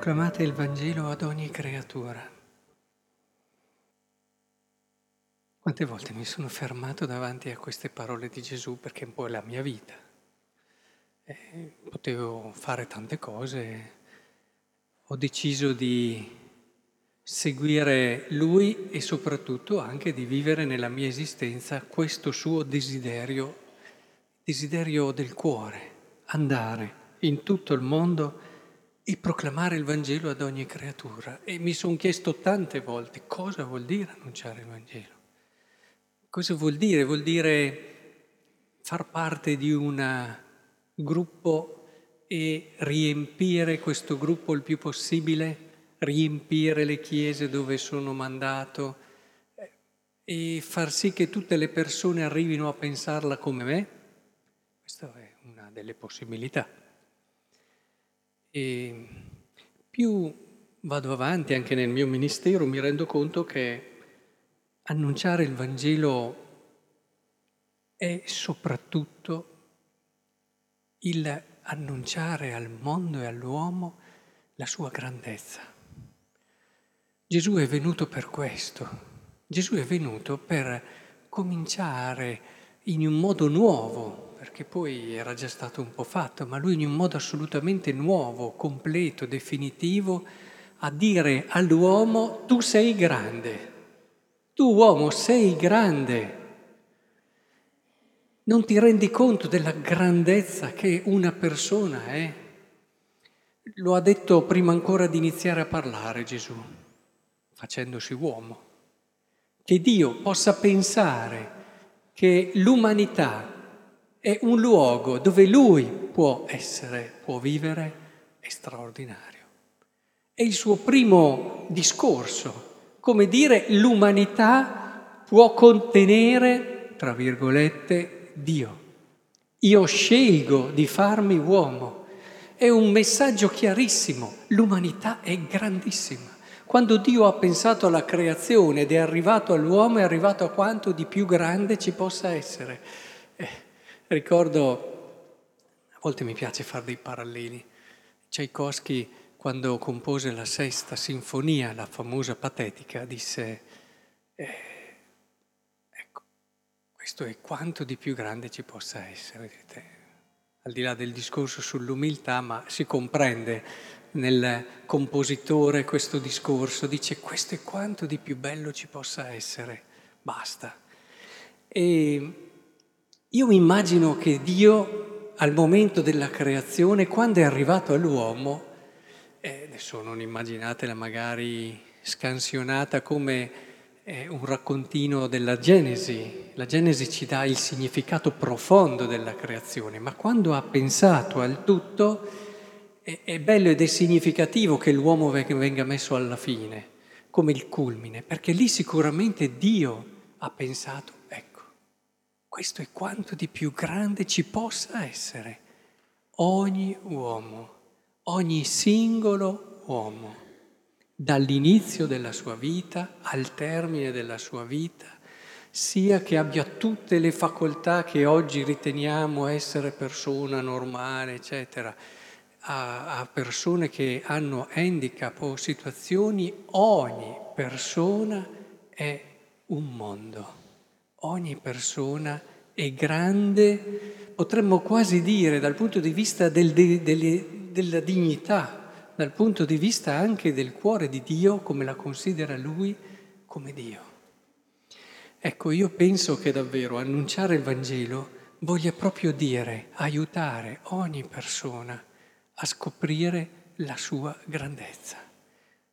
e proclamate il Vangelo ad ogni creatura. Quante volte mi sono fermato davanti a queste parole di Gesù perché è un po' la mia vita. Eh, potevo fare tante cose, ho deciso di seguire Lui e soprattutto anche di vivere nella mia esistenza questo suo desiderio, desiderio del cuore, andare in tutto il mondo e proclamare il Vangelo ad ogni creatura. E mi sono chiesto tante volte cosa vuol dire annunciare il Vangelo. Cosa vuol dire? Vuol dire far parte di un gruppo e riempire questo gruppo il più possibile, riempire le chiese dove sono mandato e far sì che tutte le persone arrivino a pensarla come me. Questa è una delle possibilità. E più vado avanti anche nel mio ministero mi rendo conto che annunciare il Vangelo è soprattutto il annunciare al mondo e all'uomo la sua grandezza. Gesù è venuto per questo. Gesù è venuto per cominciare in un modo nuovo perché poi era già stato un po' fatto, ma lui in un modo assolutamente nuovo, completo, definitivo, a dire all'uomo tu sei grande, tu uomo sei grande. Non ti rendi conto della grandezza che una persona è? Lo ha detto prima ancora di iniziare a parlare Gesù, facendosi uomo. Che Dio possa pensare che l'umanità è un luogo dove lui può essere, può vivere, è straordinario. È il suo primo discorso, come dire l'umanità può contenere, tra virgolette, Dio. Io scelgo di farmi uomo. È un messaggio chiarissimo, l'umanità è grandissima. Quando Dio ha pensato alla creazione ed è arrivato all'uomo, è arrivato a quanto di più grande ci possa essere. Eh, Ricordo, a volte mi piace fare dei paralleli. Tchaikovsky, quando compose la sesta sinfonia, la famosa patetica, disse, eh, ecco, questo è quanto di più grande ci possa essere. Vedete? Al di là del discorso sull'umiltà, ma si comprende nel compositore questo discorso, dice questo è quanto di più bello ci possa essere, basta. E io mi immagino che Dio al momento della creazione, quando è arrivato all'uomo, eh, adesso non immaginatela magari scansionata come eh, un raccontino della Genesi, la Genesi ci dà il significato profondo della creazione, ma quando ha pensato al tutto è, è bello ed è significativo che l'uomo venga messo alla fine, come il culmine, perché lì sicuramente Dio ha pensato questo è quanto di più grande ci possa essere ogni uomo, ogni singolo uomo, dall'inizio della sua vita al termine della sua vita, sia che abbia tutte le facoltà che oggi riteniamo essere persona normale, eccetera, a, a persone che hanno handicap o situazioni, ogni persona è un mondo. Ogni persona è grande, potremmo quasi dire dal punto di vista del, de, della dignità, dal punto di vista anche del cuore di Dio, come la considera Lui come Dio. Ecco, io penso che davvero annunciare il Vangelo voglia proprio dire, aiutare ogni persona a scoprire la sua grandezza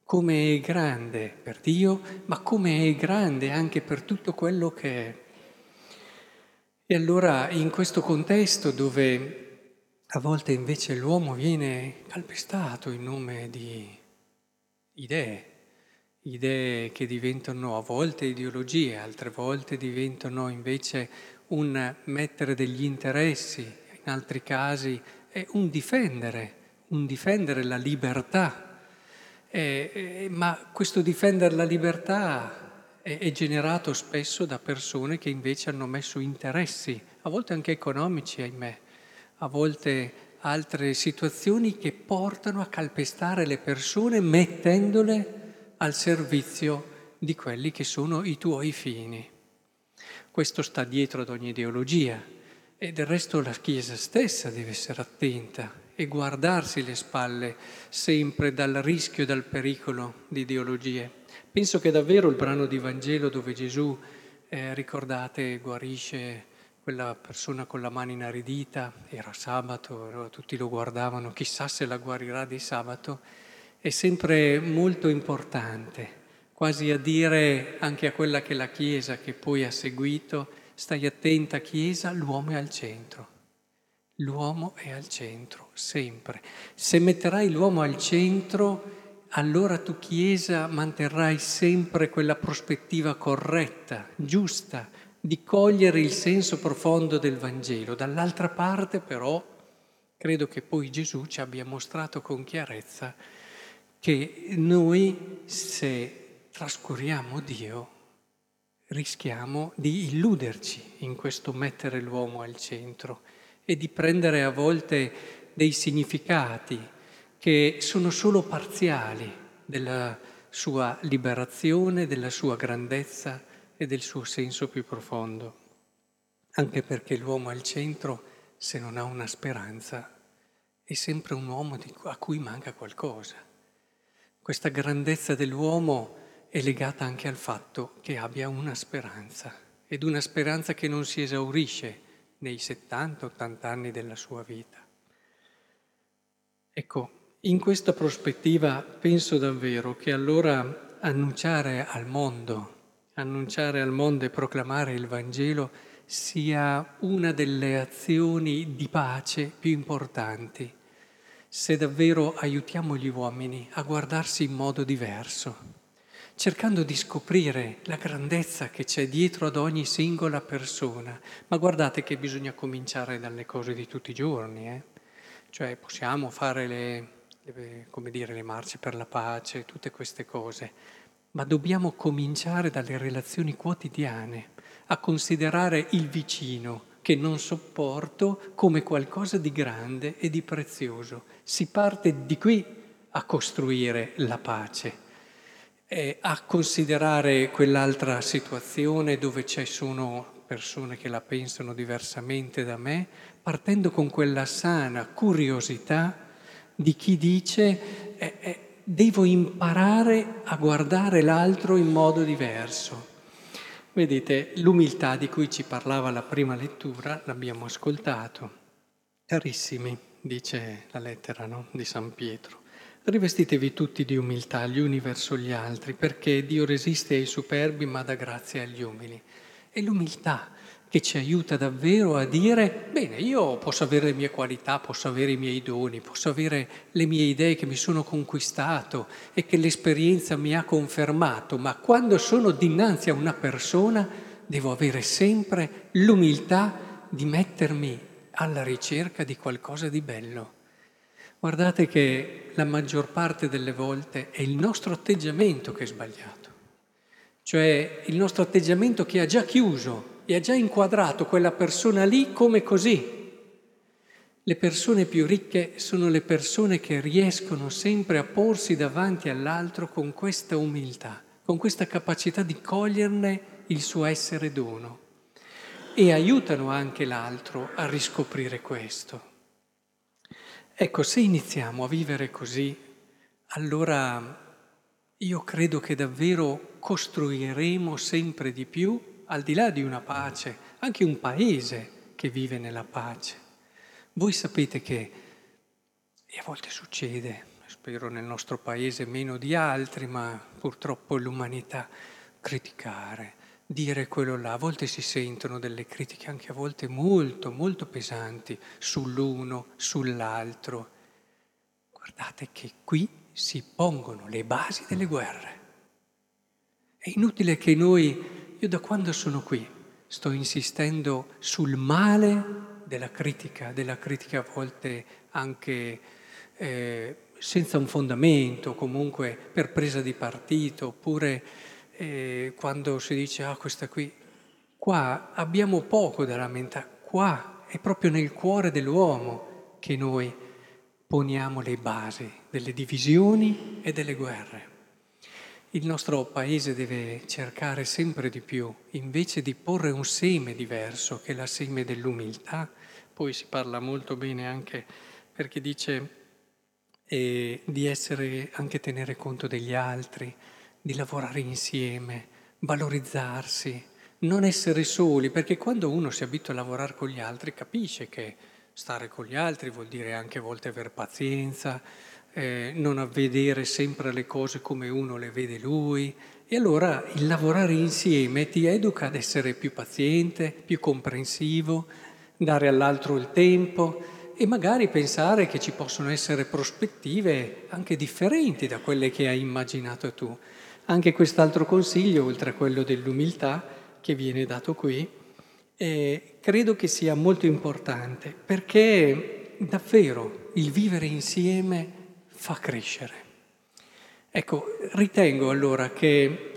come è grande per Dio, ma come è grande anche per tutto quello che è. E allora in questo contesto dove a volte invece l'uomo viene calpestato in nome di idee, idee che diventano a volte ideologie, altre volte diventano invece un mettere degli interessi, in altri casi è un difendere, un difendere la libertà eh, eh, ma questo difendere la libertà è, è, generato spesso da persone che invece hanno messo interessi, a volte anche economici, ahimè, a volte altre situazioni che portano a calpestare le persone mettendole al servizio di quelli che sono i tuoi fini. Questo sta dietro ad ogni ideologia e del resto la Chiesa stessa deve essere attenta e guardarsi le spalle sempre dal rischio e dal pericolo di ideologie. Penso che davvero il brano di Vangelo dove Gesù, eh, ricordate, guarisce quella persona con la mano inaridita, era sabato, tutti lo guardavano, chissà se la guarirà di sabato, è sempre molto importante quasi a dire anche a quella che la Chiesa che poi ha seguito, stai attenta Chiesa, l'uomo è al centro. L'uomo è al centro, sempre. Se metterai l'uomo al centro, allora tu Chiesa manterrai sempre quella prospettiva corretta, giusta, di cogliere il senso profondo del Vangelo. Dall'altra parte però credo che poi Gesù ci abbia mostrato con chiarezza che noi se trascuriamo Dio, rischiamo di illuderci in questo mettere l'uomo al centro e di prendere a volte dei significati che sono solo parziali della sua liberazione, della sua grandezza e del suo senso più profondo. Anche perché l'uomo al centro, se non ha una speranza, è sempre un uomo a cui manca qualcosa. Questa grandezza dell'uomo è legata anche al fatto che abbia una speranza ed una speranza che non si esaurisce nei 70-80 anni della sua vita. Ecco, in questa prospettiva penso davvero che allora annunciare al mondo, annunciare al mondo e proclamare il Vangelo sia una delle azioni di pace più importanti, se davvero aiutiamo gli uomini a guardarsi in modo diverso cercando di scoprire la grandezza che c'è dietro ad ogni singola persona. Ma guardate che bisogna cominciare dalle cose di tutti i giorni, eh? cioè possiamo fare le, le, dire, le marce per la pace, tutte queste cose, ma dobbiamo cominciare dalle relazioni quotidiane, a considerare il vicino che non sopporto come qualcosa di grande e di prezioso. Si parte di qui a costruire la pace eh, a considerare quell'altra situazione dove ci sono persone che la pensano diversamente da me, partendo con quella sana curiosità di chi dice eh, eh, devo imparare a guardare l'altro in modo diverso. Vedete, l'umiltà di cui ci parlava la prima lettura l'abbiamo ascoltato. Carissimi, dice la lettera no? di San Pietro, Rivestitevi tutti di umiltà gli uni verso gli altri, perché Dio resiste ai superbi ma dà grazia agli umili. È l'umiltà che ci aiuta davvero a dire, bene, io posso avere le mie qualità, posso avere i miei doni, posso avere le mie idee che mi sono conquistato e che l'esperienza mi ha confermato, ma quando sono dinanzi a una persona devo avere sempre l'umiltà di mettermi alla ricerca di qualcosa di bello Guardate che la maggior parte delle volte è il nostro atteggiamento che è sbagliato, cioè il nostro atteggiamento che ha già chiuso e ha già inquadrato quella persona lì come così. Le persone più ricche sono le persone che riescono sempre a porsi davanti all'altro con questa umiltà, con questa capacità di coglierne il suo essere dono e aiutano anche l'altro a riscoprire questo. Ecco, se iniziamo a vivere così, allora io credo che davvero costruiremo sempre di più, al di là di una pace, anche un paese che vive nella pace. Voi sapete che, e a volte succede, spero nel nostro paese meno di altri, ma purtroppo l'umanità, criticare, dire quello là. A volte si sentono delle critiche, anche a volte molto, molto pesanti, sull'uno, sull'altro. Guardate che qui si pongono le basi delle guerre. È inutile che noi, io da quando sono qui, sto insistendo sul male della critica, della critica a volte anche eh, senza un fondamento, comunque per presa di partito, oppure e quando si dice, ah, questa qui, qua abbiamo poco da lamentare, qua è proprio nel cuore dell'uomo che noi poniamo le basi delle divisioni e delle guerre. Il nostro paese deve cercare sempre di più, invece di porre un seme diverso, che è la seme dell'umiltà, poi si parla molto bene anche perché dice eh, di essere, anche tenere conto degli altri, di lavorare insieme, valorizzarsi, non essere soli, perché quando uno si abitua a lavorare con gli altri capisce che stare con gli altri vuol dire anche a volte avere pazienza, eh, non vedere sempre le cose come uno le vede lui. E allora il lavorare insieme ti educa ad essere più paziente, più comprensivo, dare all'altro il tempo e magari pensare che ci possono essere prospettive anche differenti da quelle che hai immaginato tu. Anche quest'altro consiglio, oltre a quello dell'umiltà che viene dato qui, eh, credo che sia molto importante perché davvero il vivere insieme fa crescere. Ecco, ritengo allora che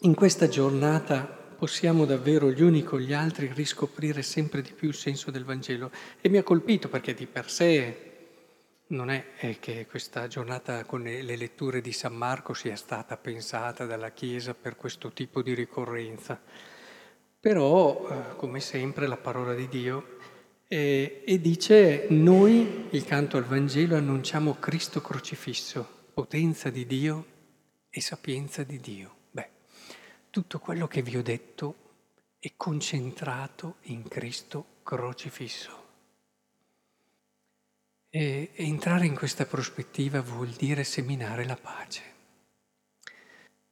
in questa giornata possiamo davvero gli uni con gli altri riscoprire sempre di più il senso del Vangelo. E mi ha colpito perché di per sé non è, è che questa giornata con le letture di San Marco sia stata pensata dalla Chiesa per questo tipo di ricorrenza. Però, eh, come sempre, la parola di Dio e, e dice, noi, il canto al Vangelo, annunciamo Cristo crocifisso, potenza di Dio e sapienza di Dio. Beh, tutto quello che vi ho detto è concentrato in Cristo crocifisso. E, e entrare in questa prospettiva vuol dire seminare la pace.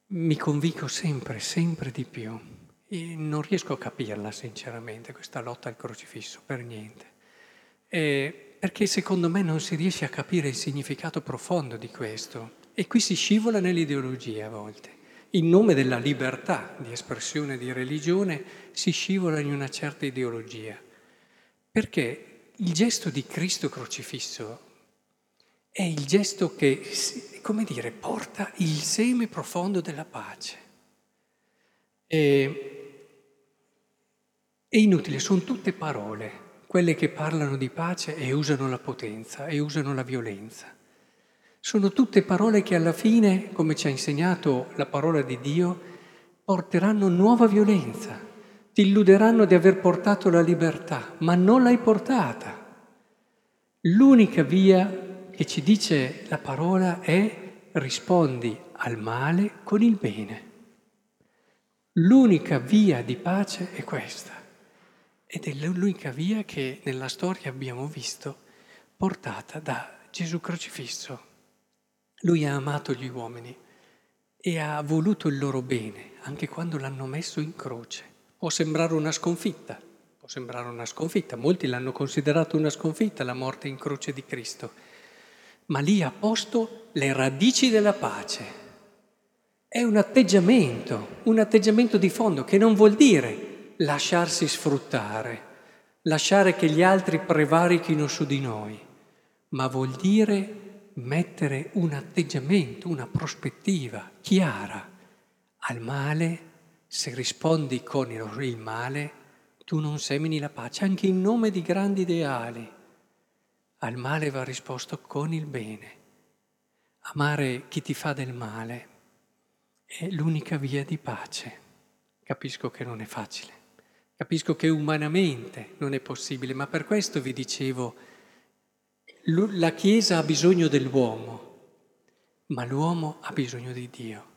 Mi convinco sempre, sempre di più e non riesco a capirla sinceramente, questa lotta al crocifisso, per niente. Eh, perché secondo me non si riesce a capire il significato profondo di questo. E qui si scivola nell'ideologia a volte. In nome della libertà di espressione di religione si scivola in una certa ideologia. Perché il gesto di Cristo crocifisso è il gesto che, come dire, porta il seme profondo della pace. E è inutile, sono tutte parole, quelle che parlano di pace e usano la potenza e usano la violenza. Sono tutte parole che alla fine, come ci ha insegnato la parola di Dio, porteranno nuova violenza, ti illuderanno di aver portato la libertà, ma non l'hai portata. L'unica via che ci dice la parola è rispondi al male con il bene. L'unica via di pace è questa. Ed è l'unica via che nella storia abbiamo visto portata da Gesù crocifisso. Lui ha amato gli uomini e ha voluto il loro bene, anche quando l'hanno messo in croce. Può sembrare una sconfitta, può sembrare una sconfitta, molti l'hanno considerato una sconfitta la morte in croce di Cristo, ma lì ha posto le radici della pace. È un atteggiamento, un atteggiamento di fondo che non vuol dire lasciarsi sfruttare, lasciare che gli altri prevarichino su di noi, ma vuol dire mettere un atteggiamento, una prospettiva chiara al male, se rispondi con il male, tu non semini la pace, anche in nome di grandi ideali. Al male va risposto con il bene. Amare chi ti fa del male è l'unica via di pace. Capisco che non è facile. Capisco che umanamente non è possibile, ma per questo vi dicevo, la Chiesa ha bisogno dell'uomo, ma l'uomo ha bisogno di Dio,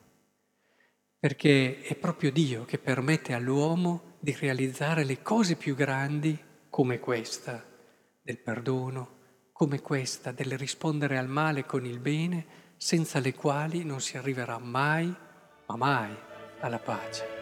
perché è proprio Dio che permette all'uomo di realizzare le cose più grandi come questa del perdono, come questa del rispondere al male con il bene, senza le quali non si arriverà mai, ma mai alla pace.